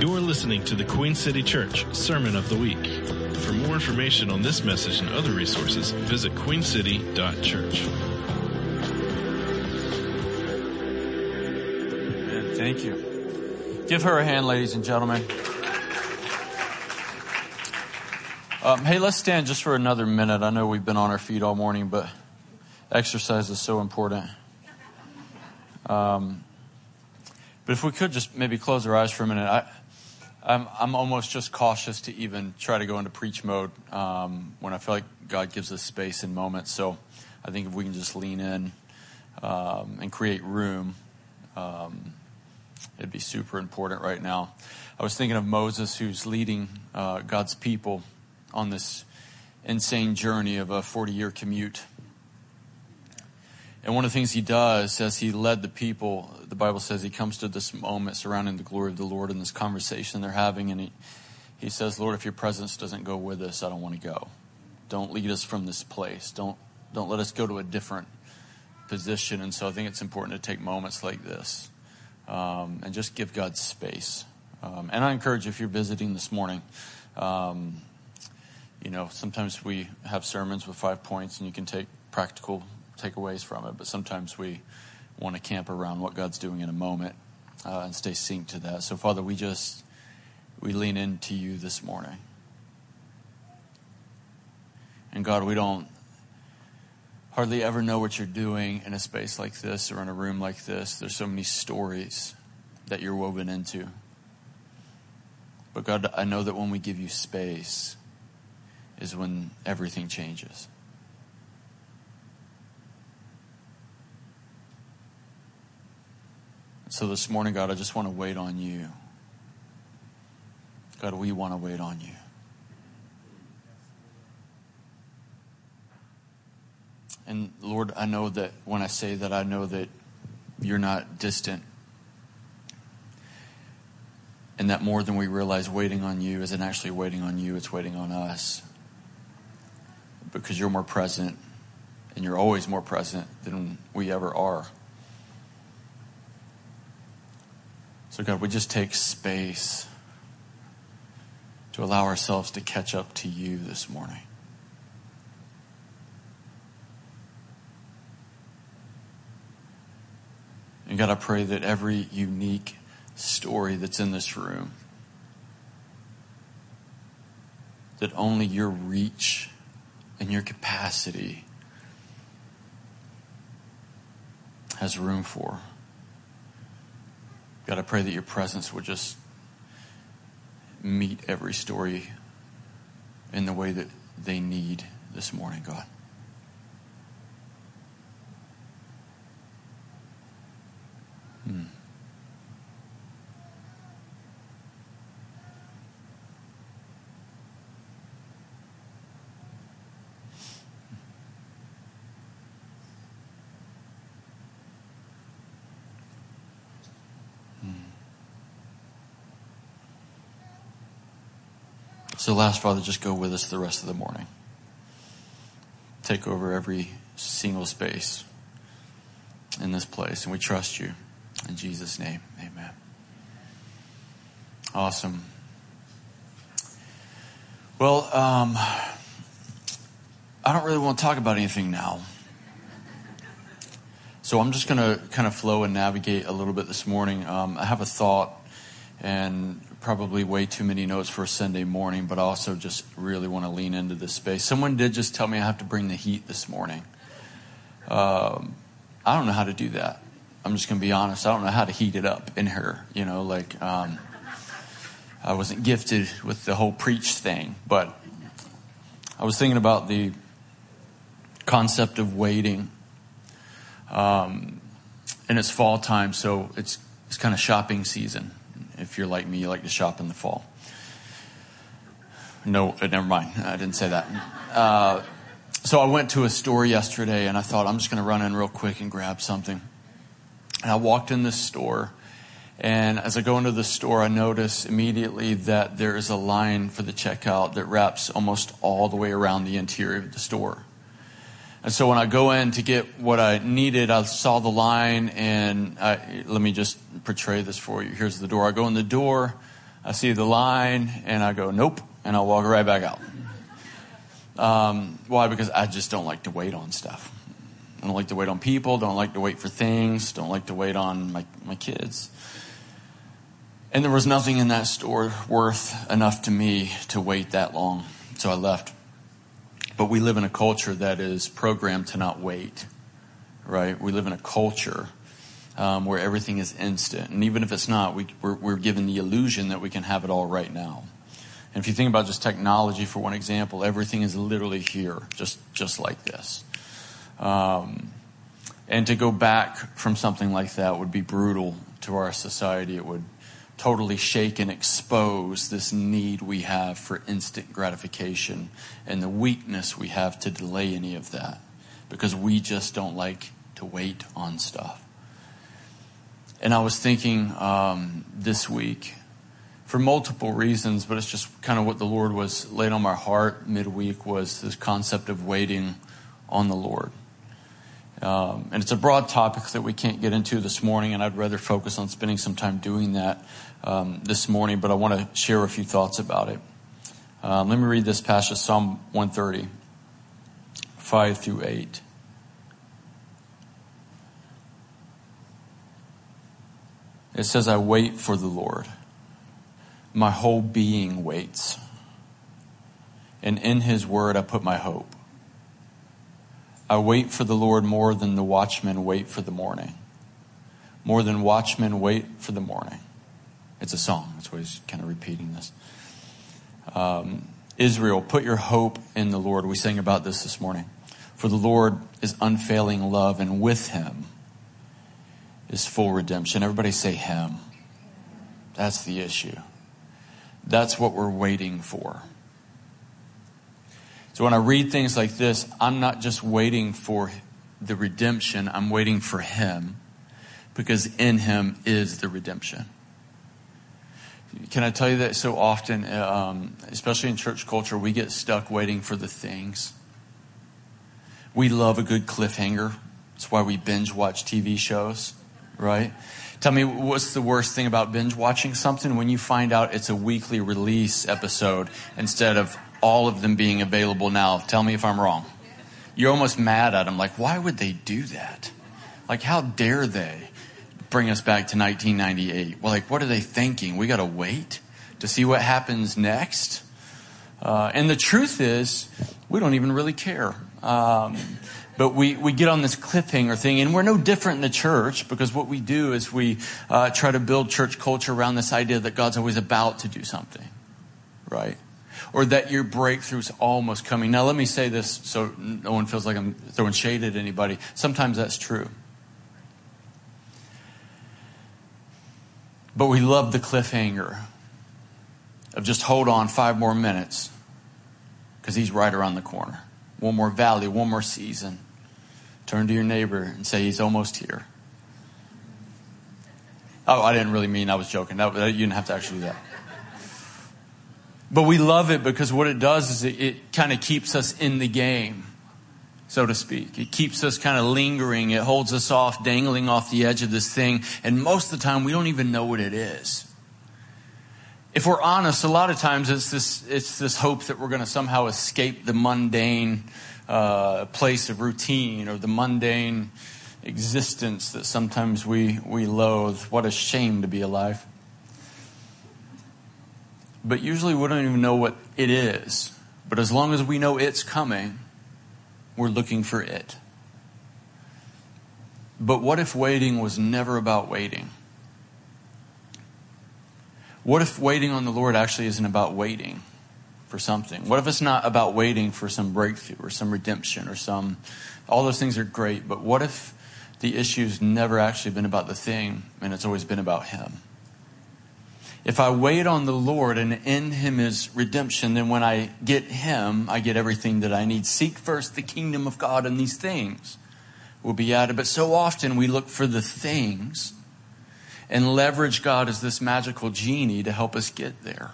You're listening to the Queen City Church Sermon of the Week. For more information on this message and other resources, visit queencity.church. Thank you. Give her a hand, ladies and gentlemen. Um, hey, let's stand just for another minute. I know we've been on our feet all morning, but exercise is so important. Um, but if we could just maybe close our eyes for a minute, I, I'm, I'm almost just cautious to even try to go into preach mode um, when I feel like God gives us space and moments. So I think if we can just lean in um, and create room, um, it'd be super important right now. I was thinking of Moses, who's leading uh, God's people on this insane journey of a 40 year commute. And one of the things he does as he led the people, the Bible says he comes to this moment surrounding the glory of the Lord in this conversation they're having, and he, he says, Lord, if your presence doesn't go with us, I don't want to go. Don't lead us from this place. Don't, don't let us go to a different position. And so I think it's important to take moments like this um, and just give God space. Um, and I encourage if you're visiting this morning, um, you know, sometimes we have sermons with five points and you can take practical takeaways from it, but sometimes we want to camp around what God's doing in a moment uh, and stay synced to that. So, Father, we just we lean into you this morning, and God, we don't hardly ever know what you're doing in a space like this or in a room like this. There's so many stories that you're woven into. But God, I know that when we give you space is when everything changes. So this morning, God, I just want to wait on you. God, we want to wait on you. And Lord, I know that when I say that, I know that you're not distant. And that more than we realize, waiting on you isn't actually waiting on you, it's waiting on us. Because you're more present, and you're always more present than we ever are. So, God, we just take space to allow ourselves to catch up to you this morning. And God, I pray that every unique story that's in this room, that only your reach and your capacity has room for. God, I pray that your presence would just meet every story in the way that they need this morning, God. Hmm. Last, Father, just go with us the rest of the morning. Take over every single space in this place, and we trust you. In Jesus' name, amen. Awesome. Well, um, I don't really want to talk about anything now. So I'm just going to kind of flow and navigate a little bit this morning. Um, I have a thought, and probably way too many notes for a Sunday morning, but also just really want to lean into this space. Someone did just tell me I have to bring the heat this morning. Um, I don't know how to do that. I'm just going to be honest. I don't know how to heat it up in her. You know, like um, I wasn't gifted with the whole preach thing, but I was thinking about the concept of waiting. Um, and it's fall time, so it's it's kind of shopping season if you're like me, you like to shop in the fall. No, uh, never mind. I didn't say that. Uh, so I went to a store yesterday and I thought I'm just going to run in real quick and grab something. And I walked in this store. And as I go into the store, I notice immediately that there is a line for the checkout that wraps almost all the way around the interior of the store. And so when I go in to get what I needed, I saw the line, and I, let me just portray this for you. Here's the door. I go in the door, I see the line and I go, nope, and I'll walk right back out. Um, why? Because I just don't like to wait on stuff. I don't like to wait on people, don't like to wait for things, don't like to wait on my, my kids. And there was nothing in that store worth enough to me to wait that long. So I left. But we live in a culture that is programmed to not wait, right? We live in a culture um, where everything is instant. And even if it's not, we, we're, we're given the illusion that we can have it all right now. And if you think about just technology, for one example, everything is literally here, just, just like this. Um, and to go back from something like that would be brutal to our society. It would totally shake and expose this need we have for instant gratification and the weakness we have to delay any of that because we just don't like to wait on stuff. And I was thinking um, this week, for multiple reasons, but it's just kind of what the Lord was laid on my heart midweek was this concept of waiting on the Lord. Um, and it's a broad topic that we can't get into this morning, and I'd rather focus on spending some time doing that um, this morning, but I want to share a few thoughts about it. Um, let me read this passage, Psalm 130, 5 through 8. It says, I wait for the Lord. My whole being waits. And in his word I put my hope. I wait for the Lord more than the watchmen wait for the morning. More than watchmen wait for the morning. It's a song. That's why he's kind of repeating this. Um, Israel, put your hope in the Lord. We sang about this this morning. For the Lord is unfailing love, and with him is full redemption. Everybody say him. That's the issue. That's what we're waiting for. So when I read things like this, I'm not just waiting for the redemption, I'm waiting for Him because in Him is the redemption. Can I tell you that so often, um, especially in church culture, we get stuck waiting for the things. We love a good cliffhanger. That's why we binge watch TV shows, right? Tell me what's the worst thing about binge watching something when you find out it's a weekly release episode instead of all of them being available now. Tell me if I'm wrong. You're almost mad at them. Like, why would they do that? Like, how dare they bring us back to 1998? Well, like, what are they thinking? We got to wait to see what happens next. Uh, and the truth is, we don't even really care. Um, but we, we get on this cliffhanger thing, and we're no different in the church because what we do is we uh, try to build church culture around this idea that God's always about to do something, right? Or that your breakthrough's almost coming. Now, let me say this so no one feels like I'm throwing shade at anybody. Sometimes that's true. But we love the cliffhanger of just hold on five more minutes because he's right around the corner. One more valley, one more season. Turn to your neighbor and say he's almost here. Oh, I didn't really mean I was joking. That, you didn't have to actually do that. But we love it because what it does is it, it kind of keeps us in the game, so to speak. It keeps us kind of lingering. It holds us off, dangling off the edge of this thing. And most of the time, we don't even know what it is. If we're honest, a lot of times it's this, it's this hope that we're going to somehow escape the mundane uh, place of routine or the mundane existence that sometimes we, we loathe. What a shame to be alive but usually we don't even know what it is. But as long as we know it's coming, we're looking for it. But what if waiting was never about waiting? What if waiting on the Lord actually isn't about waiting for something? What if it's not about waiting for some breakthrough or some redemption or some. All those things are great, but what if the issue's never actually been about the thing and it's always been about Him? If I wait on the Lord and in Him is redemption, then when I get Him, I get everything that I need. Seek first the kingdom of God, and these things will be added. But so often we look for the things and leverage God as this magical genie to help us get there.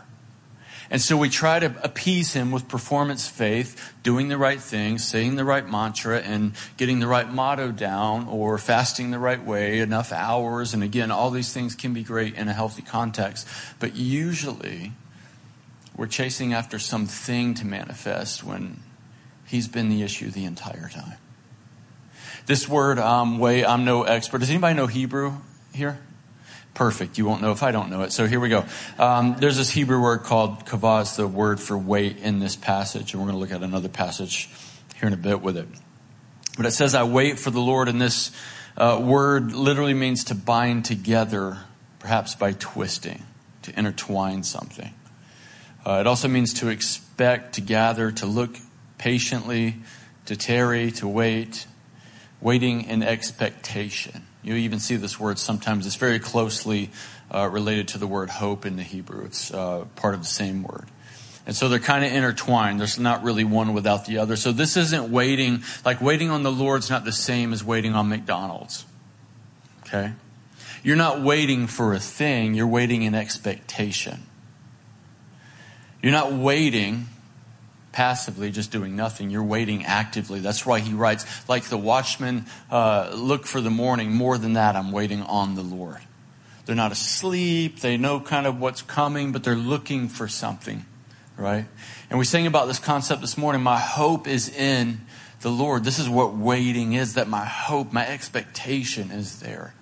And so we try to appease him with performance faith, doing the right thing, saying the right mantra, and getting the right motto down, or fasting the right way, enough hours. And again, all these things can be great in a healthy context. But usually, we're chasing after something to manifest when he's been the issue the entire time. This word, um, way, I'm no expert. Does anybody know Hebrew here? Perfect. You won't know if I don't know it. So here we go. Um, there's this Hebrew word called kavah, the word for wait in this passage. And we're going to look at another passage here in a bit with it. But it says, I wait for the Lord. And this uh, word literally means to bind together, perhaps by twisting, to intertwine something. Uh, it also means to expect, to gather, to look patiently, to tarry, to wait, waiting in expectation. You even see this word sometimes. It's very closely uh, related to the word hope in the Hebrew. It's uh, part of the same word. And so they're kind of intertwined. There's not really one without the other. So this isn't waiting, like waiting on the Lord's not the same as waiting on McDonald's. Okay? You're not waiting for a thing, you're waiting in expectation. You're not waiting passively, just doing nothing. You're waiting actively. That's why he writes, like the watchman, uh, look for the morning. More than that, I'm waiting on the Lord. They're not asleep. They know kind of what's coming, but they're looking for something, right? And we sang about this concept this morning. My hope is in the Lord. This is what waiting is, that my hope, my expectation is there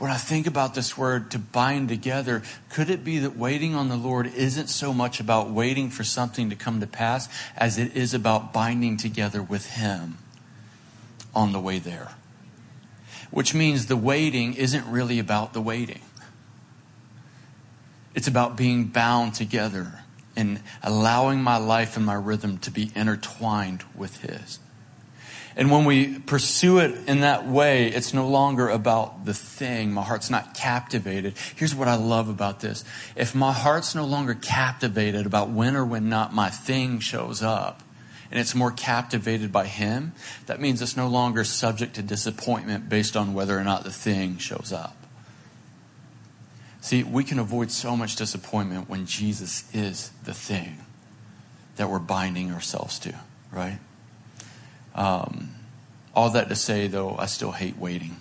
when I think about this word to bind together, could it be that waiting on the Lord isn't so much about waiting for something to come to pass as it is about binding together with Him on the way there? Which means the waiting isn't really about the waiting. It's about being bound together and allowing my life and my rhythm to be intertwined with His. And when we pursue it in that way, it's no longer about the thing. My heart's not captivated. Here's what I love about this. If my heart's no longer captivated about when or when not my thing shows up, and it's more captivated by Him, that means it's no longer subject to disappointment based on whether or not the thing shows up. See, we can avoid so much disappointment when Jesus is the thing that we're binding ourselves to, right? Um, all that to say, though, I still hate waiting.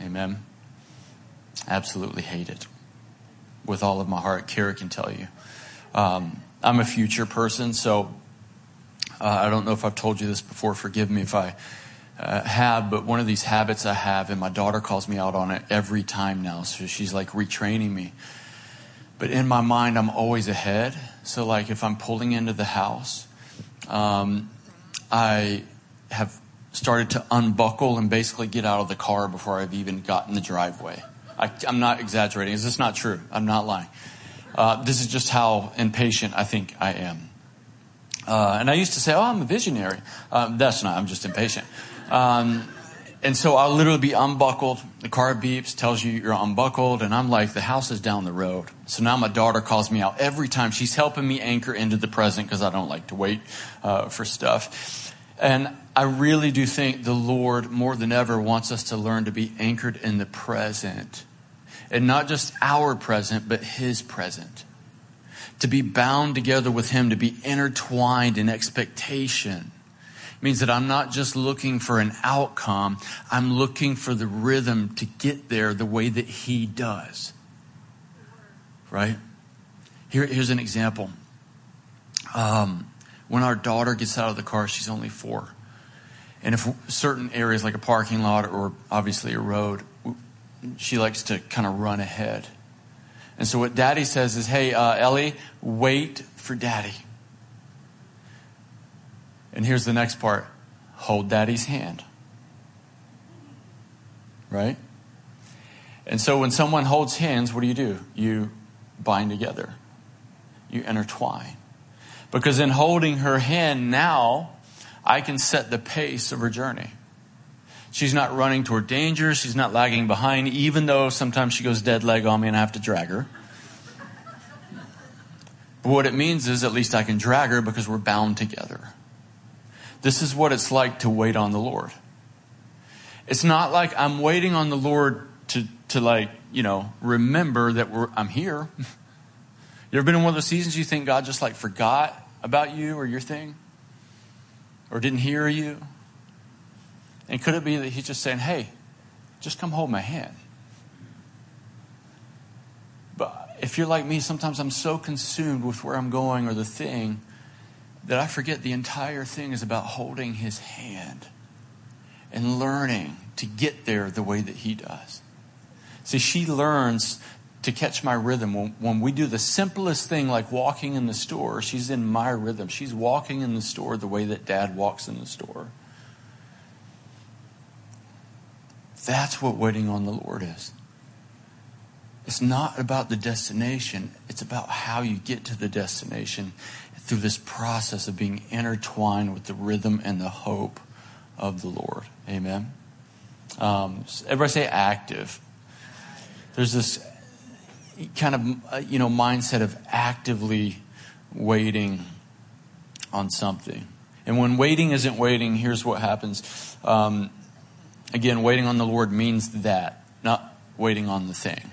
Amen. Absolutely hate it with all of my heart. Kara can tell you. Um, I'm a future person, so uh, I don't know if I've told you this before. Forgive me if I uh, have, but one of these habits I have, and my daughter calls me out on it every time now. So she's like retraining me. But in my mind, I'm always ahead. So, like, if I'm pulling into the house, um, I have started to unbuckle and basically get out of the car before I've even gotten the driveway. I, am not exaggerating. Is this not true? I'm not lying. Uh, this is just how impatient I think I am. Uh, and I used to say, oh, I'm a visionary. Um, that's not, I'm just impatient. Um, and so I'll literally be unbuckled. The car beeps, tells you you're unbuckled, and I'm like, the house is down the road. So now my daughter calls me out every time. She's helping me anchor into the present because I don't like to wait uh, for stuff. And I really do think the Lord, more than ever, wants us to learn to be anchored in the present. And not just our present, but His present. To be bound together with Him, to be intertwined in expectation means that I'm not just looking for an outcome, I'm looking for the rhythm to get there the way that He does. Right? Here, here's an example. Um, when our daughter gets out of the car, she's only four. And if certain areas like a parking lot or obviously a road, she likes to kind of run ahead. And so what daddy says is, hey, uh, Ellie, wait for daddy. And here's the next part hold daddy's hand. Right? And so when someone holds hands, what do you do? You bind together, you intertwine. Because in holding her hand now, I can set the pace of her journey. She's not running toward danger. She's not lagging behind, even though sometimes she goes dead leg on me and I have to drag her. But what it means is at least I can drag her because we're bound together. This is what it's like to wait on the Lord. It's not like I'm waiting on the Lord to, to like, you know, remember that I'm here. You ever been in one of those seasons you think God just like forgot about you or your thing? Or didn't hear you? And could it be that He's just saying, hey, just come hold my hand? But if you're like me, sometimes I'm so consumed with where I'm going or the thing that I forget the entire thing is about holding His hand and learning to get there the way that He does. See, she learns to catch my rhythm. When, when, we do the simplest thing like walking in the store, she's in my rhythm. She's walking in the store the way that dad walks in the store. That's what waiting on the Lord is. It's not about the destination, it's about how you get to the destination through this process of being intertwined with the rhythm and the hope of the Lord. Amen. Um, everybody say active. There's this kind of uh, you know mindset of actively waiting on something. And when waiting isn't waiting, here's what happens. Um, again, waiting on the Lord means that, not waiting on the thing.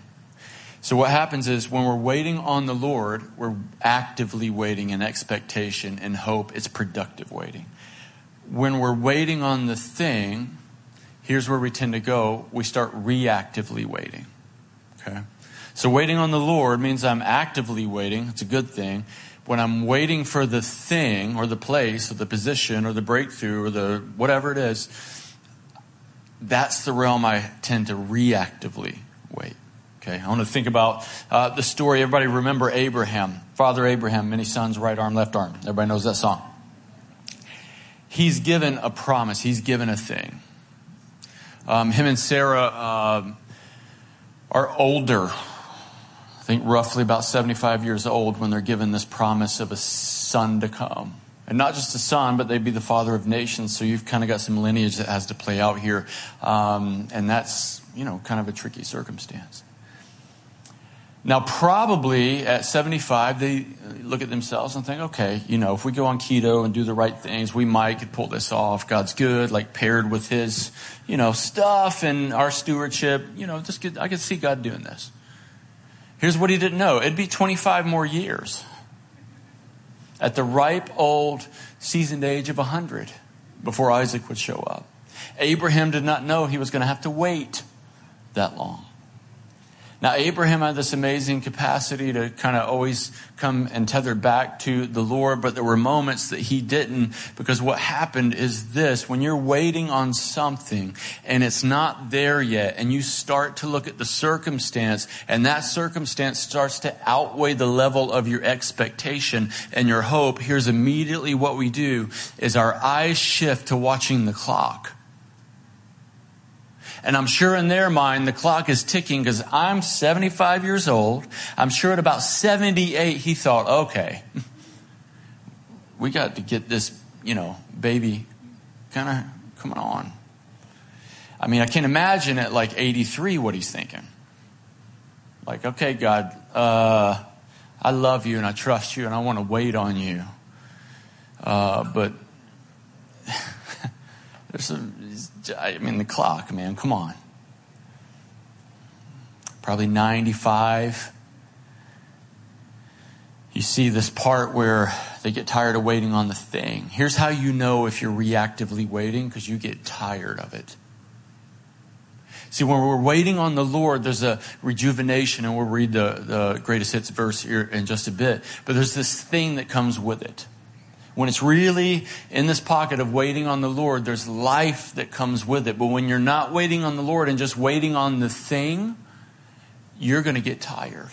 So what happens is when we're waiting on the Lord, we're actively waiting in expectation and hope. It's productive waiting. When we're waiting on the thing, here's where we tend to go. We start reactively waiting. Okay? So waiting on the Lord means I'm actively waiting. It's a good thing. When I'm waiting for the thing or the place or the position or the breakthrough or the whatever it is, that's the realm I tend to reactively wait. Okay, I want to think about uh, the story. Everybody remember Abraham, Father Abraham, many sons, right arm, left arm. Everybody knows that song. He's given a promise. He's given a thing. Um, him and Sarah uh, are older. I think roughly about 75 years old when they're given this promise of a son to come. And not just a son, but they'd be the father of nations. So you've kind of got some lineage that has to play out here. Um, and that's, you know, kind of a tricky circumstance. Now, probably at 75, they look at themselves and think, okay, you know, if we go on keto and do the right things, we might could pull this off. God's good, like paired with his, you know, stuff and our stewardship. You know, just get, I could see God doing this. Here's what he didn't know it'd be 25 more years at the ripe, old, seasoned age of 100 before Isaac would show up. Abraham did not know he was going to have to wait that long. Now, Abraham had this amazing capacity to kind of always come and tether back to the Lord, but there were moments that he didn't because what happened is this when you're waiting on something and it's not there yet, and you start to look at the circumstance, and that circumstance starts to outweigh the level of your expectation and your hope, here's immediately what we do is our eyes shift to watching the clock. And I'm sure in their mind the clock is ticking because I'm 75 years old. I'm sure at about 78 he thought, okay, we got to get this, you know, baby kind of coming on. I mean, I can't imagine at like 83 what he's thinking. Like, okay, God, uh, I love you and I trust you and I want to wait on you. Uh, but there's some, I mean, the clock, man, come on. Probably 95. You see this part where they get tired of waiting on the thing. Here's how you know if you're reactively waiting because you get tired of it. See, when we're waiting on the Lord, there's a rejuvenation, and we'll read the, the greatest hits verse here in just a bit. But there's this thing that comes with it. When it's really in this pocket of waiting on the Lord, there's life that comes with it. But when you're not waiting on the Lord and just waiting on the thing, you're going to get tired.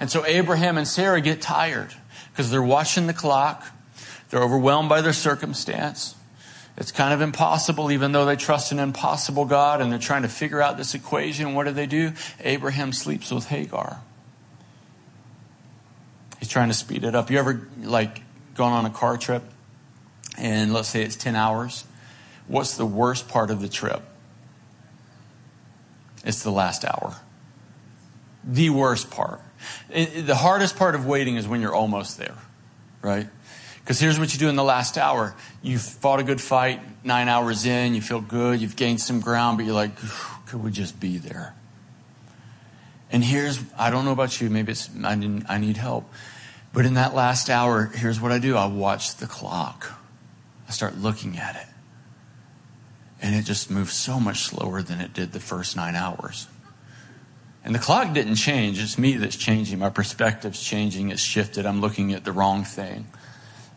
And so Abraham and Sarah get tired because they're watching the clock. They're overwhelmed by their circumstance. It's kind of impossible, even though they trust an impossible God and they're trying to figure out this equation. What do they do? Abraham sleeps with Hagar. He's trying to speed it up. You ever, like, gone on a car trip and let's say it's 10 hours, what's the worst part of the trip? It's the last hour. The worst part. It, the hardest part of waiting is when you're almost there, right? Because here's what you do in the last hour. You've fought a good fight, nine hours in, you feel good, you've gained some ground, but you're like, could we just be there? And here's, I don't know about you, maybe it's, I, I need help. But in that last hour, here's what I do I watch the clock. I start looking at it. And it just moves so much slower than it did the first nine hours. And the clock didn't change. It's me that's changing. My perspective's changing. It's shifted. I'm looking at the wrong thing.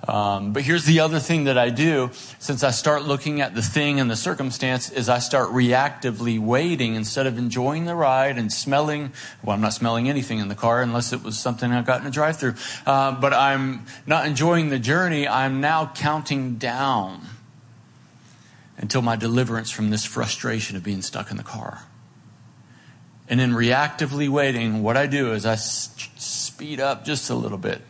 Um, but here's the other thing that I do since I start looking at the thing and the circumstance is I start reactively waiting instead of enjoying the ride and smelling. Well, I'm not smelling anything in the car unless it was something I got in a drive-through. Uh, but I'm not enjoying the journey. I'm now counting down until my deliverance from this frustration of being stuck in the car. And in reactively waiting, what I do is I speed up just a little bit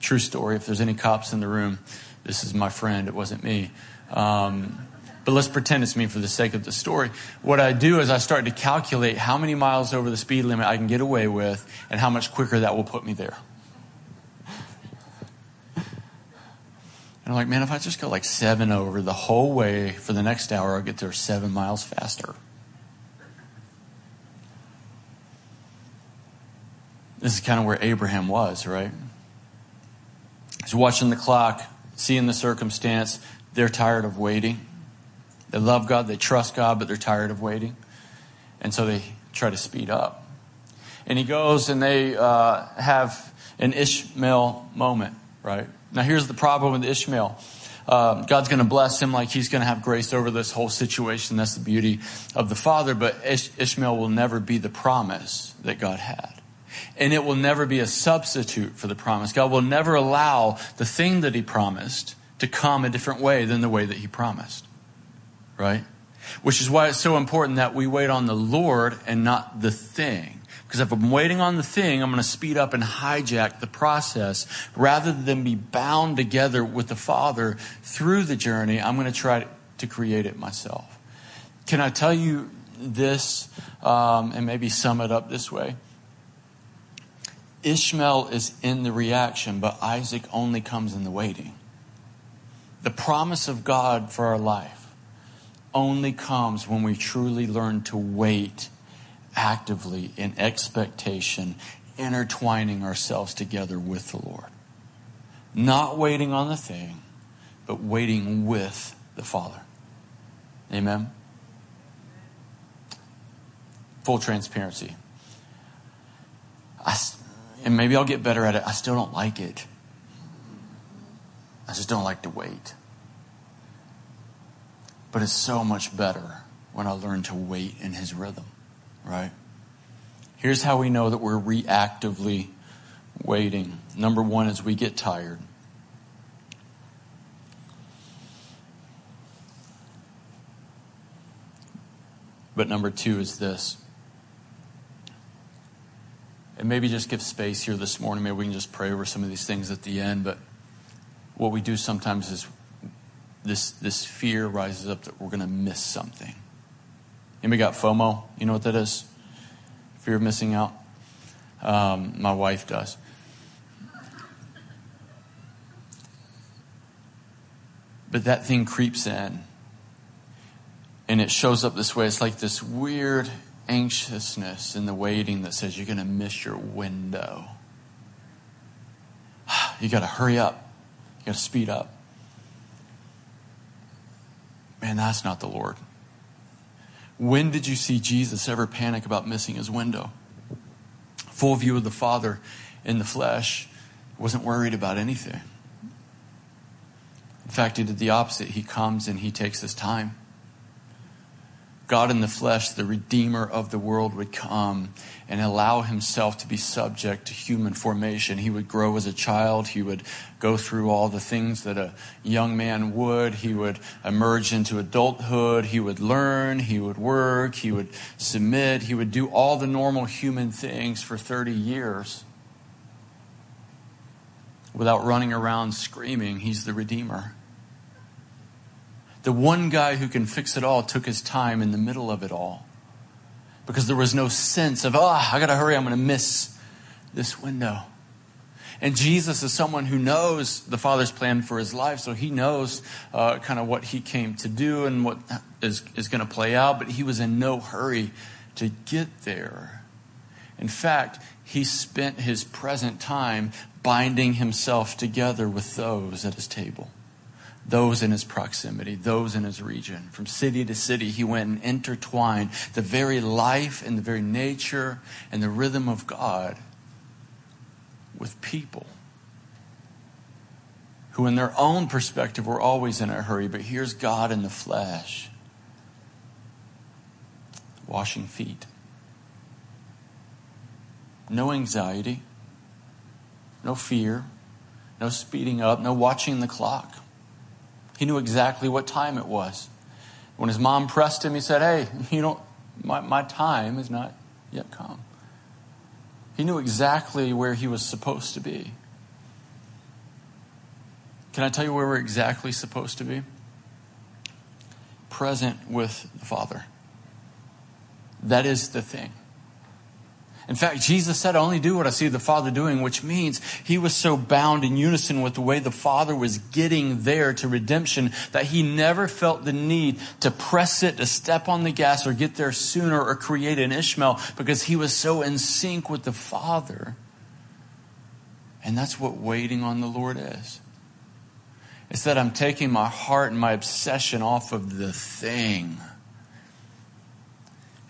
True story. If there's any cops in the room, this is my friend. It wasn't me. Um, but let's pretend it's me for the sake of the story. What I do is I start to calculate how many miles over the speed limit I can get away with and how much quicker that will put me there. And I'm like, man, if I just go like seven over the whole way for the next hour, I'll get there seven miles faster. This is kind of where Abraham was, right? Watching the clock, seeing the circumstance. They're tired of waiting. They love God, they trust God, but they're tired of waiting. And so they try to speed up. And he goes and they uh, have an Ishmael moment, right? Now, here's the problem with Ishmael. Uh, God's going to bless him like he's going to have grace over this whole situation. That's the beauty of the father. But Ish- Ishmael will never be the promise that God had. And it will never be a substitute for the promise. God will never allow the thing that He promised to come a different way than the way that He promised. Right? Which is why it's so important that we wait on the Lord and not the thing. Because if I'm waiting on the thing, I'm going to speed up and hijack the process. Rather than be bound together with the Father through the journey, I'm going to try to create it myself. Can I tell you this um, and maybe sum it up this way? Ishmael is in the reaction, but Isaac only comes in the waiting. The promise of God for our life only comes when we truly learn to wait actively in expectation, intertwining ourselves together with the Lord. Not waiting on the thing, but waiting with the Father. Amen? Full transparency. I, and maybe I'll get better at it. I still don't like it. I just don't like to wait. But it's so much better when I learn to wait in His rhythm, right? Here's how we know that we're reactively waiting. Number one is we get tired. But number two is this and maybe just give space here this morning. Maybe we can just pray over some of these things at the end. But what we do sometimes is this, this fear rises up that we're going to miss something. Anybody got FOMO? You know what that is? Fear of missing out? Um, my wife does. But that thing creeps in. And it shows up this way. It's like this weird anxiousness in the waiting that says you're going to miss your window. You got to hurry up. You got to speed up. Man, that's not the Lord. When did you see Jesus ever panic about missing his window? Full view of the Father in the flesh, wasn't worried about anything. In fact, he did the opposite. He comes and he takes his time. God in the flesh, the Redeemer of the world, would come and allow himself to be subject to human formation. He would grow as a child. He would go through all the things that a young man would. He would emerge into adulthood. He would learn. He would work. He would submit. He would do all the normal human things for 30 years without running around screaming, He's the Redeemer. The one guy who can fix it all took his time in the middle of it all. Because there was no sense of, oh, I got to hurry, I'm going to miss this window. And Jesus is someone who knows the Father's plan for his life, so he knows uh, kind of what he came to do and what is, is going to play out, but he was in no hurry to get there. In fact, he spent his present time binding himself together with those at his table, those in his proximity, those in his region. From city to city, he went and intertwined the very life and the very nature and the rhythm of God with people who, in their own perspective, were always in a hurry. But here's God in the flesh, washing feet no anxiety, no fear, no speeding up, no watching the clock. He knew exactly what time it was. When his mom pressed him, he said, Hey, you know, my, my time is not yet come. He knew exactly where he was supposed to be. Can I tell you where we're exactly supposed to be? Present with the Father. That is the thing. In fact, Jesus said, I only do what I see the Father doing, which means he was so bound in unison with the way the Father was getting there to redemption that he never felt the need to press it, to step on the gas or get there sooner or create an Ishmael because he was so in sync with the Father. And that's what waiting on the Lord is. It's that I'm taking my heart and my obsession off of the thing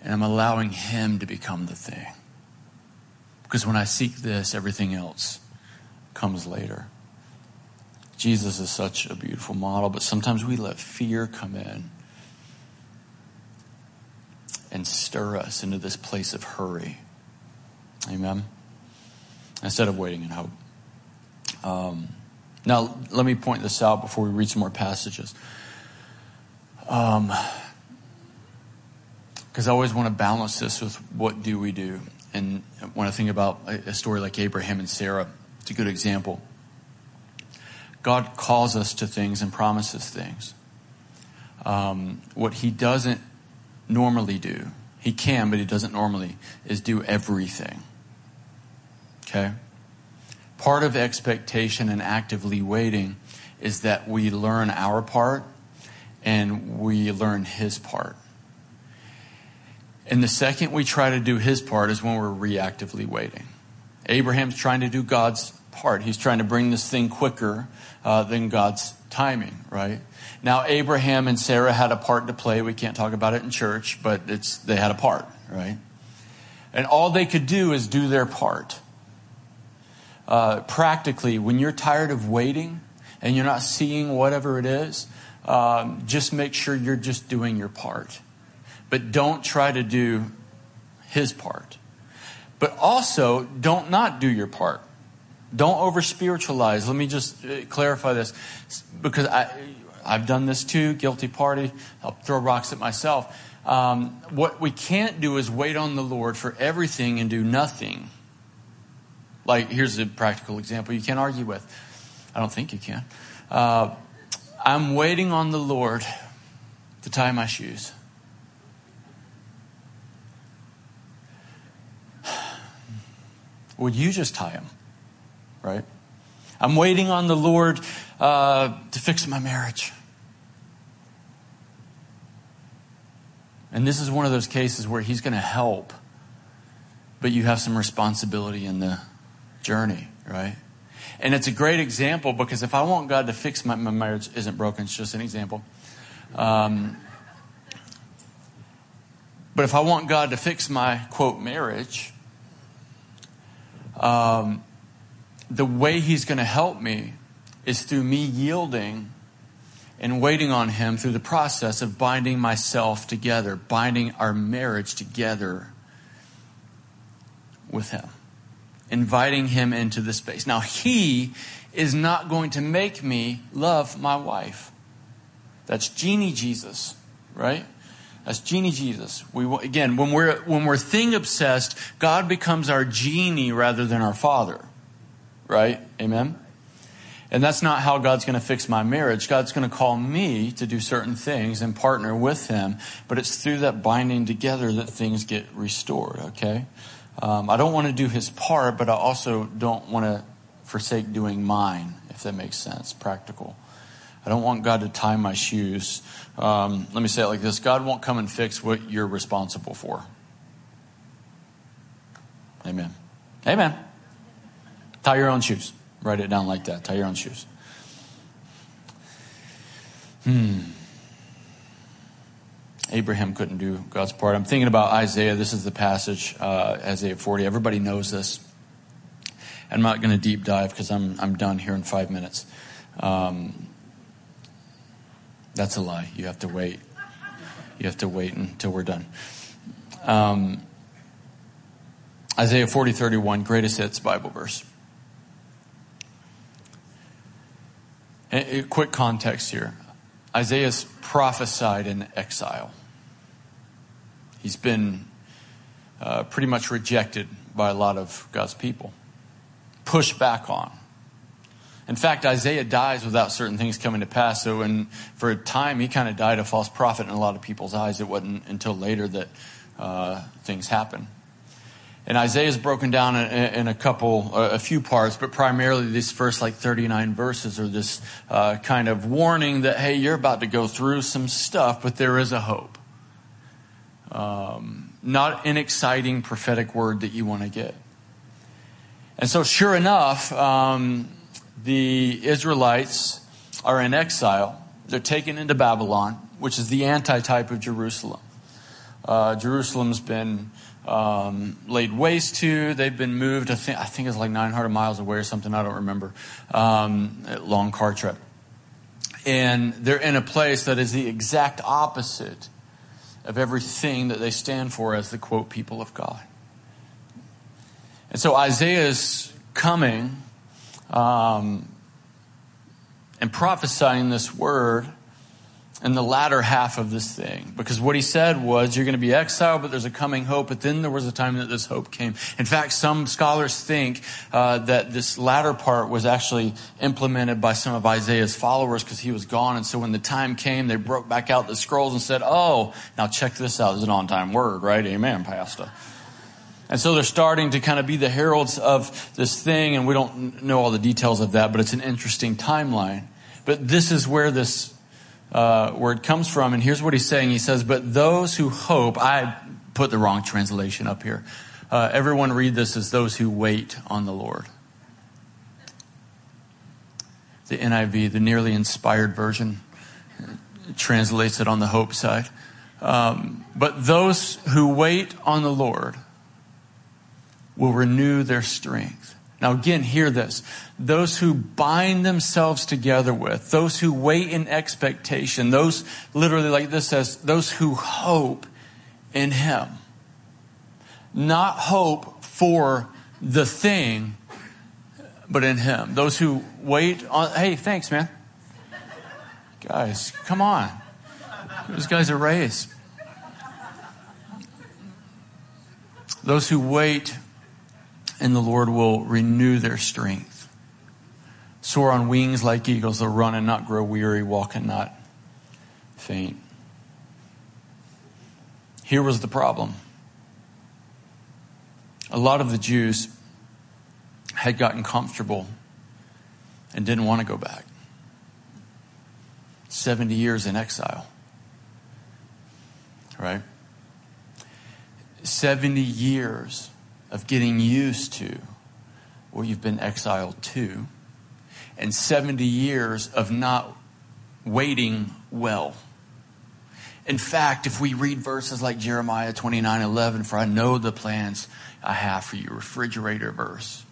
and I'm allowing him to become the thing. Because when I seek this, everything else comes later. Jesus is such a beautiful model, but sometimes we let fear come in and stir us into this place of hurry. Amen? Instead of waiting in hope. Um, now, let me point this out before we read some more passages. Because um, I always want to balance this with what do we do. And when I think about a story like Abraham and Sarah, it's a good example. God calls us to things and promises things. Um, what he doesn't normally do, he can, but he doesn't normally, is do everything. Okay? Part of expectation and actively waiting is that we learn our part and we learn his part. And the second we try to do his part is when we're reactively waiting. Abraham's trying to do God's part. He's trying to bring this thing quicker uh, than God's timing, right? Now, Abraham and Sarah had a part to play. We can't talk about it in church, but it's, they had a part, right? And all they could do is do their part. Uh, practically, when you're tired of waiting and you're not seeing whatever it is, um, just make sure you're just doing your part but don't try to do his part. But also, don't not do your part. Don't over spiritualize. Let me just uh, clarify this because I, I've done this too, guilty party. I'll throw rocks at myself. Um, what we can't do is wait on the Lord for everything and do nothing. Like, here's a practical example you can't argue with. I don't think you can. Uh, I'm waiting on the Lord to tie my shoes. Would you just tie him? Right? I'm waiting on the Lord uh, to fix my marriage. And this is one of those cases where he's going to help, but you have some responsibility in the journey, right? And it's a great example because if I want God to fix my, my marriage isn't broken, it's just an example. Um, but if I want God to fix my quote marriage, um, the way He's going to help me is through me yielding and waiting on Him through the process of binding myself together, binding our marriage together with Him, inviting Him into the space. Now, He is not going to make me love my wife. That's genie Jesus, right? That's genie Jesus. We again, when we're when we're thing obsessed, God becomes our genie rather than our father. Right? Amen. And that's not how God's going to fix my marriage. God's going to call me to do certain things and partner with Him, but it's through that binding together that things get restored, okay? Um, I don't want to do His part, but I also don't want to forsake doing mine, if that makes sense, practical. I don't want God to tie my shoes. Um, let me say it like this God won't come and fix what you're responsible for. Amen. Amen. Tie your own shoes. Write it down like that. Tie your own shoes. Hmm. Abraham couldn't do God's part. I'm thinking about Isaiah. This is the passage, uh, Isaiah 40. Everybody knows this. I'm not going to deep dive because I'm, I'm done here in five minutes. Um, that's a lie. You have to wait. You have to wait until we're done. Um, Isaiah 40, 31, greatest hits Bible verse. A, quick context here. Isaiah's prophesied in exile. He's been uh, pretty much rejected by a lot of God's people, pushed back on. In fact, Isaiah dies without certain things coming to pass. So, when, for a time, he kind of died a false prophet in a lot of people's eyes. It wasn't until later that uh, things happen. And Isaiah is broken down in, in, a couple, a few parts, but primarily these first like 39 verses are this uh, kind of warning that, hey, you're about to go through some stuff, but there is a hope. Um, not an exciting prophetic word that you want to get. And so, sure enough, um, the Israelites are in exile. They're taken into Babylon, which is the anti-type of Jerusalem. Uh, Jerusalem's been um, laid waste to. They've been moved. I think, I think it's like 900 miles away or something. I don't remember. Um, long car trip, and they're in a place that is the exact opposite of everything that they stand for as the quote people of God. And so Isaiah's coming um, and prophesying this word in the latter half of this thing. Because what he said was, you're going to be exiled, but there's a coming hope. But then there was a time that this hope came. In fact, some scholars think uh, that this latter part was actually implemented by some of Isaiah's followers because he was gone. And so when the time came, they broke back out the scrolls and said, oh, now check this out. This is an on time word, right? Amen, Pastor. And so they're starting to kind of be the heralds of this thing, and we don't know all the details of that, but it's an interesting timeline. But this is where this uh, comes from. And here's what he's saying. He says, But those who hope, I put the wrong translation up here. Uh, everyone read this as those who wait on the Lord. The NIV, the nearly inspired version, translates it on the hope side. Um, but those who wait on the Lord will renew their strength. Now, again, hear this. Those who bind themselves together with, those who wait in expectation, those literally, like this says, those who hope in Him. Not hope for the thing, but in Him. Those who wait on, hey, thanks, man. Guys, come on. Those guys are raised. Those who wait and the Lord will renew their strength. Soar on wings like eagles, they'll run and not grow weary, walk and not faint. Here was the problem. A lot of the Jews had gotten comfortable and didn't want to go back. 70 years in exile. Right? 70 years of getting used to where you've been exiled to, and 70 years of not waiting well. In fact, if we read verses like Jeremiah 29 11, for I know the plans I have for you, refrigerator verse.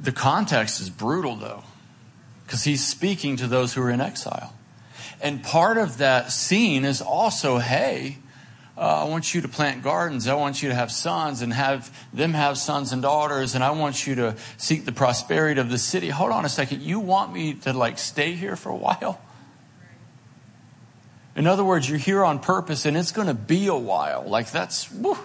The context is brutal though, because he's speaking to those who are in exile. And part of that scene is also, hey, uh, I want you to plant gardens. I want you to have sons and have them have sons and daughters. And I want you to seek the prosperity of the city. Hold on a second. You want me to like stay here for a while? In other words, you're here on purpose and it's going to be a while. Like that's, whew.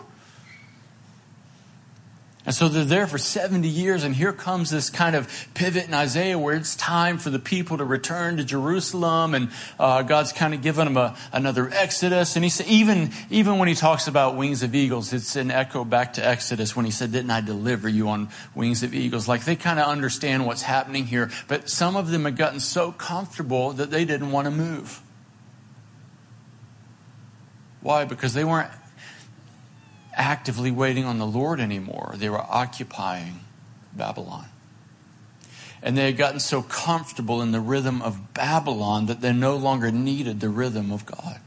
And so they're there for 70 years, and here comes this kind of pivot in Isaiah where it's time for the people to return to Jerusalem, and uh, God's kind of given them a, another Exodus. And he said, even, even when he talks about wings of eagles, it's an echo back to Exodus when he said, Didn't I deliver you on wings of eagles? Like they kind of understand what's happening here, but some of them had gotten so comfortable that they didn't want to move. Why? Because they weren't actively waiting on the Lord anymore. They were occupying Babylon. And they had gotten so comfortable in the rhythm of Babylon that they no longer needed the rhythm of God.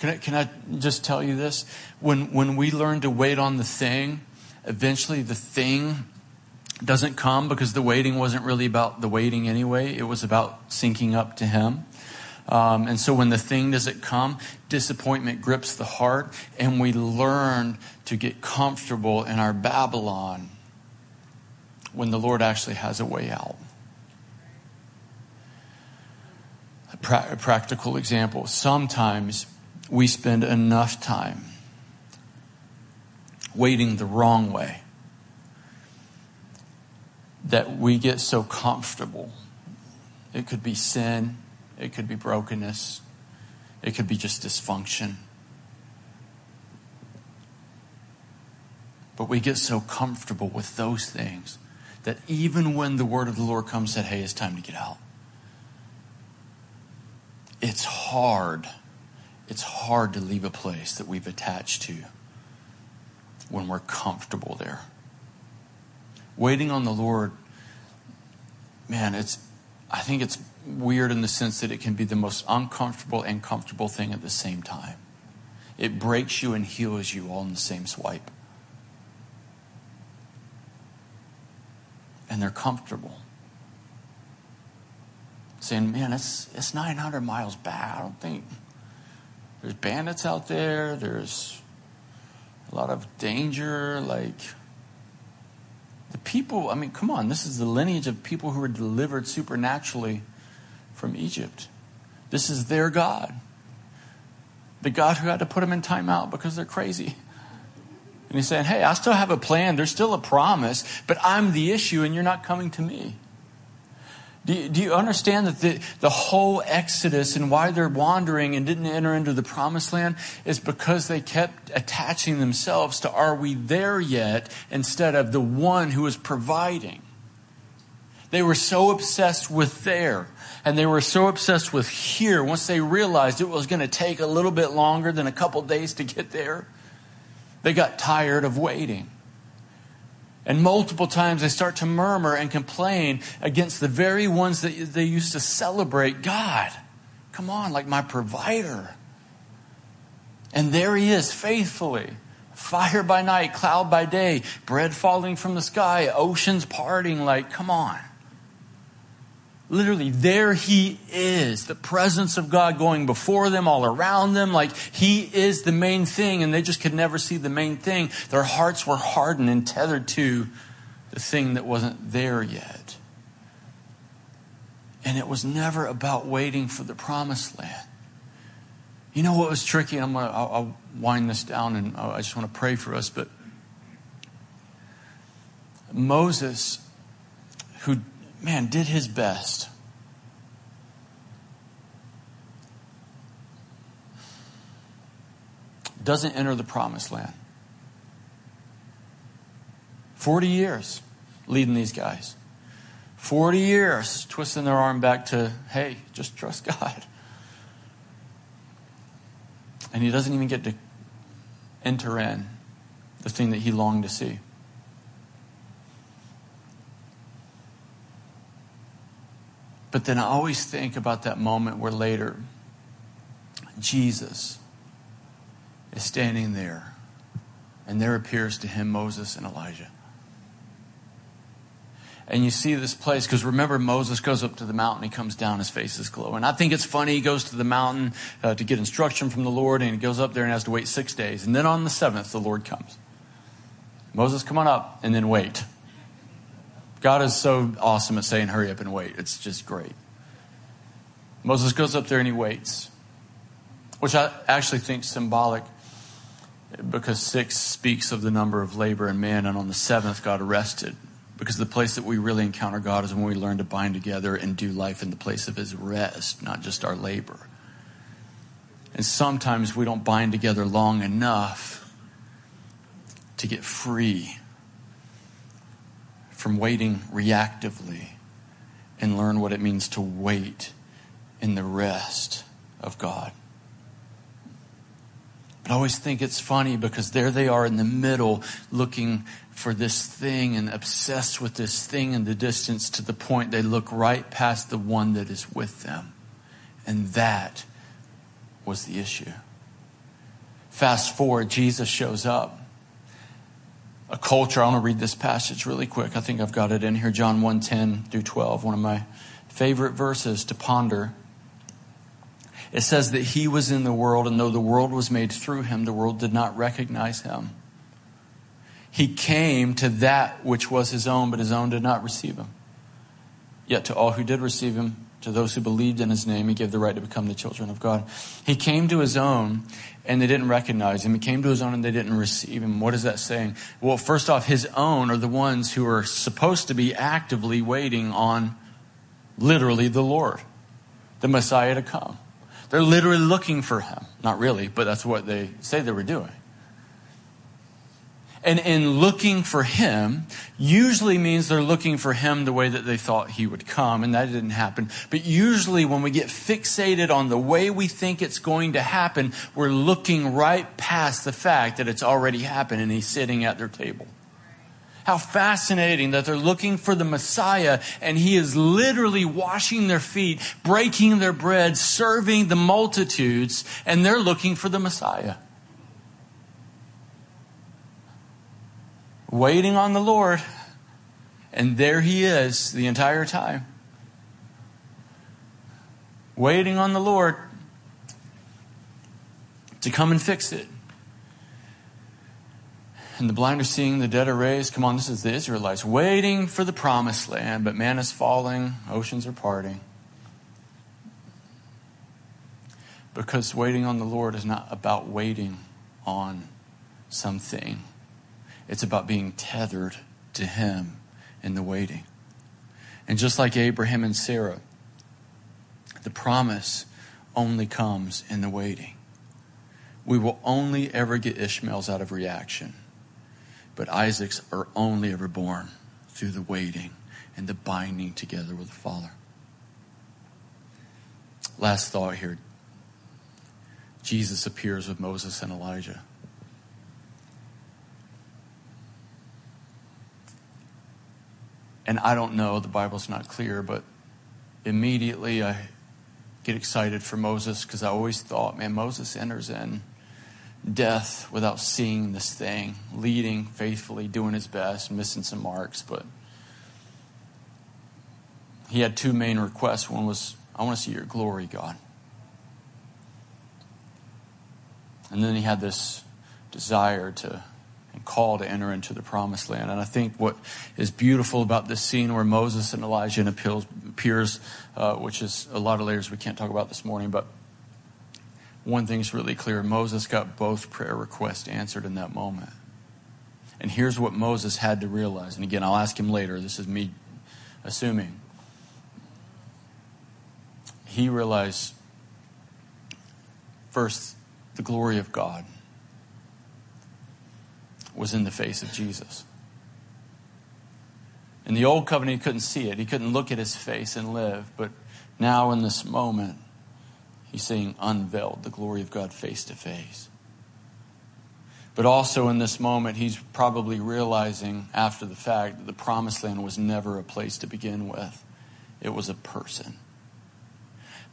Can I, can I just tell you this? When, when we learn to wait on the thing, eventually the thing doesn't come because the waiting wasn't really about the waiting anyway. It was about syncing up to Him. Um, and so when the thing doesn't come, disappointment grips the heart, and we learn to get comfortable in our Babylon when the Lord actually has a way out. A, pra- a practical example sometimes we spend enough time waiting the wrong way that we get so comfortable. It could be sin, it could be brokenness, it could be just dysfunction. But we get so comfortable with those things that even when the word of the Lord comes said, hey, it's time to get out, it's hard. It's hard to leave a place that we've attached to when we're comfortable there. Waiting on the Lord, man, it's I think it's weird in the sense that it can be the most uncomfortable and comfortable thing at the same time. It breaks you and heals you all in the same swipe. And they're comfortable. Saying, man, it's, it's 900 miles back. I don't think there's bandits out there. There's a lot of danger. Like, the people, I mean, come on, this is the lineage of people who were delivered supernaturally from Egypt. This is their God. The God who had to put them in timeout because they're crazy. And he's saying, hey, I still have a plan. There's still a promise, but I'm the issue and you're not coming to me. Do you, do you understand that the, the whole Exodus and why they're wandering and didn't enter into the promised land is because they kept attaching themselves to are we there yet instead of the one who is providing? They were so obsessed with there and they were so obsessed with here once they realized it was going to take a little bit longer than a couple days to get there. They got tired of waiting. And multiple times they start to murmur and complain against the very ones that they used to celebrate God. Come on, like my provider. And there he is, faithfully. Fire by night, cloud by day, bread falling from the sky, oceans parting. Like, come on. Literally, there he is, the presence of God going before them, all around them. Like he is the main thing, and they just could never see the main thing. Their hearts were hardened and tethered to the thing that wasn't there yet. And it was never about waiting for the promised land. You know what was tricky? I'm gonna, wind this down, and I just want to pray for us. But Moses, man, did his best. Doesn't enter the promised land. 40 years leading these guys. 40 years twisting their arm back to, hey, just trust God. And he doesn't even get to enter in the thing that he longed to see. But then I always think about that moment where later Jesus is standing there, and there appears to him Moses and Elijah. And you see this place, because remember, Moses goes up to the mountain, he comes down, his face is glowing. I think it's funny, he goes to the mountain uh, to get instruction from the Lord, and he goes up there and has to wait six days. And then on the seventh, the Lord comes. Moses, come on up, and then wait. God is so awesome at saying, hurry up and wait. It's just great. Moses goes up there and he waits, which I actually think symbolic because six speaks of the number of labor and man, and on the seventh, God rested. Because the place that we really encounter God is when we learn to bind together and do life in the place of His rest, not just our labor. And sometimes we don't bind together long enough to get free from waiting reactively and learn what it means to wait in the rest of God. But I always think it's funny because there they are in the middle looking for this thing and obsessed with this thing in the distance to the point they look right past the one that is with them. And that was the issue. Fast forward, Jesus shows up. A culture, I want to read this passage really quick. I think I've got it in here. John 1 10 through 12, one of my favorite verses to ponder. It says that he was in the world, and though the world was made through him, the world did not recognize him. He came to that which was his own, but his own did not receive him. Yet to all who did receive him, to those who believed in his name, he gave the right to become the children of God. He came to his own, and they didn't recognize him. He came to his own, and they didn't receive him. What is that saying? Well, first off, his own are the ones who are supposed to be actively waiting on literally the Lord, the Messiah to come. They're literally looking for him. Not really, but that's what they say they were doing. And in looking for him, usually means they're looking for him the way that they thought he would come, and that didn't happen. But usually, when we get fixated on the way we think it's going to happen, we're looking right past the fact that it's already happened and he's sitting at their table. How fascinating that they're looking for the Messiah and he is literally washing their feet, breaking their bread, serving the multitudes, and they're looking for the Messiah. Waiting on the Lord. And there he is the entire time. Waiting on the Lord to come and fix it. And the blind are seeing, the dead are raised. Come on, this is the Israelites waiting for the promised land, but manna is falling, oceans are parting. Because waiting on the Lord is not about waiting on something it's about being tethered to Him in the waiting. And just like Abraham and Sarah, the promise only comes in the waiting. We will only ever get Ishmael's out of reaction, but Isaac's are only ever born through the waiting and the binding together with the Father. Last thought here Jesus appears with Moses and Elijah. And I don't know, the Bible's not clear, but immediately I get excited for Moses because I always thought, man, Moses enters in death without seeing this thing, leading faithfully, doing his best, missing some marks. But he had two main requests. One was, I want to see your glory, God. And then he had this desire to and call to enter into the promised land. And I think what is beautiful about this scene where Moses and Elijah appears, uh, which is a lot of layers we can't talk about this morning, but one thing's really clear Moses got both prayer requests answered in that moment. And here's what Moses had to realize. And again, I'll ask him later. This is me assuming. He realized first the glory of God was in the face of Jesus. In the old covenant, he couldn't see it. He couldn't look at his face and live. But now, in this moment, he's seeing unveiled the glory of God face to face. But also in this moment, he's probably realizing after the fact that the promised land was never a place to begin with, it was a person.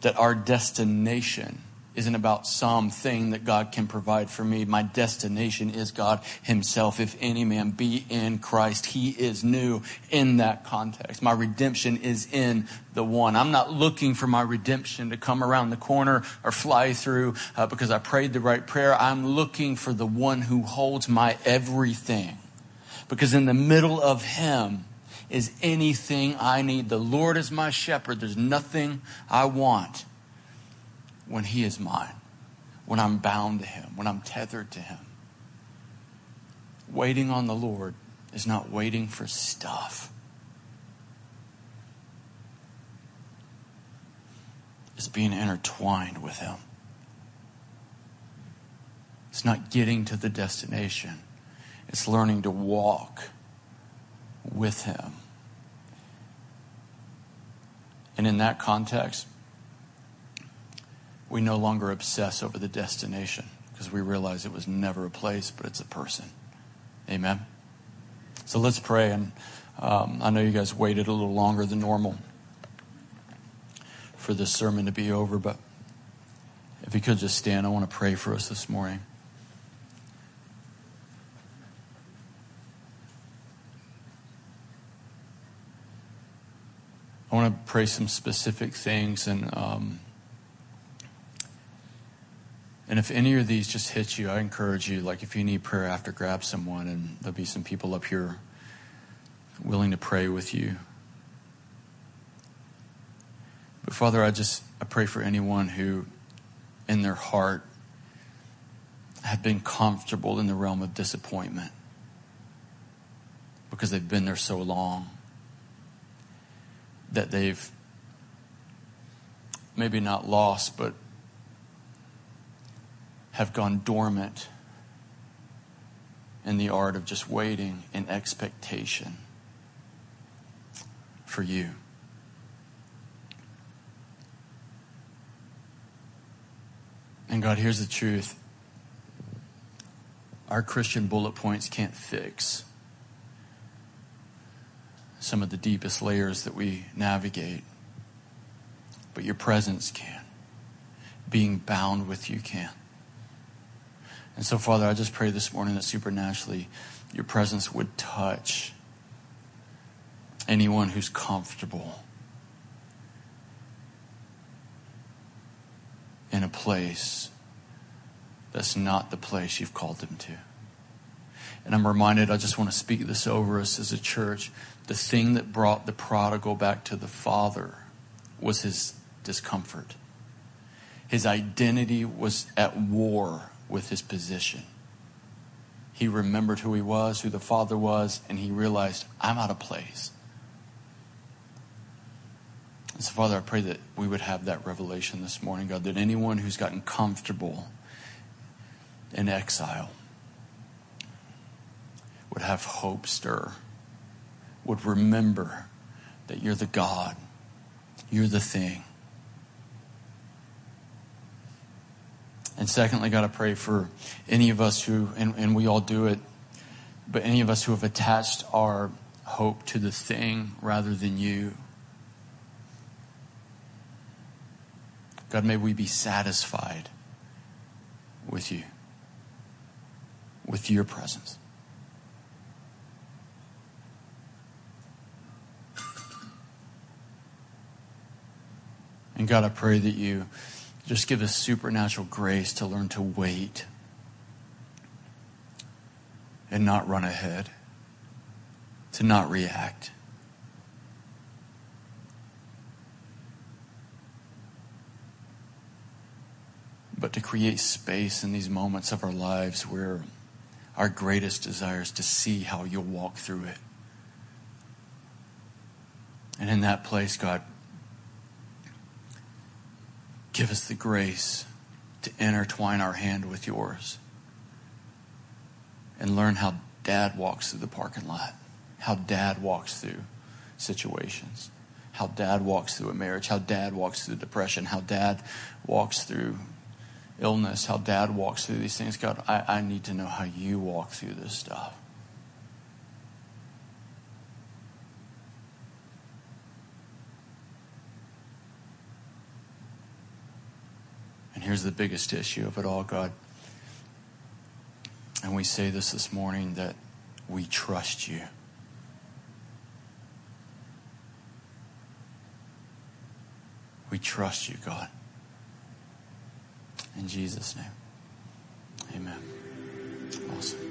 That our destination isn't about something that God can provide for me. My destination is God Himself. If any man be in Christ, He is new in that context. My redemption is in the one. I'm not looking for my redemption to come around the corner or fly through uh, because I prayed the right prayer. I'm looking for the one who holds my everything. Because in the middle of Him, is anything I need. The Lord is my shepherd. There's nothing I want when He is mine, when I'm bound to Him, when I'm tethered to Him. Waiting on the Lord is not waiting for stuff. It's being intertwined with Him. It's not getting to the destination. It's learning to walk with Him. And in that context, we no longer obsess over the destination because we realize it was never a place, but it's a person. Amen. So let's pray. And um, I know you guys waited a little longer than normal for this sermon to be over, but if you could just stand, I want to pray for us this morning. I want to pray some specific things and um, and if any of these just hit you, I encourage you, like if you need prayer after, grab someone and there'll be some people up here willing to pray with you. But Father, I just I pray for anyone who in their heart have been comfortable in the realm of disappointment because they've been there so long that they've maybe not lost, but have gone dormant in the art of just waiting in expectation for you. And God, here's the truth our Christian bullet points can't fix some of the deepest layers that we navigate, but your presence can. Being bound with you can. And so, Father, I just pray this morning that supernaturally your presence would touch anyone who's comfortable in a place that's not the place you've called them to. And I'm reminded, I just want to speak this over us as a church. The thing that brought the prodigal back to the Father was his discomfort. His identity was at war with his position. He remembered who he was, who the Father was, and he realized, I'm out of place. And so, Father, I pray that we would have that revelation this morning, God, that anyone who's gotten comfortable in exile would have hope stir, would remember that you're the God, you're the thing. And secondly, God, I pray for any of us who, and, and we all do it, but any of us who have attached our hope to the thing rather than you. God, may we be satisfied with you, with your presence. And God, I pray that you just give us supernatural grace to learn to wait and not run ahead, to not react. but to create space in these moments of our lives where our greatest desire is to see how you'll walk through it. And in that place, God, give us the grace to intertwine our hand with yours and learn how dad walks through the parking lot, how dad walks through situations, how dad walks through a marriage, how dad walks through depression, how dad walks through illness, how dad walks through these things. God, I, I need to know how you walk through this stuff. And here's the biggest issue of it all, God. And we say this this morning that we trust you. We trust you, God. In Jesus' name. Amen. Awesome.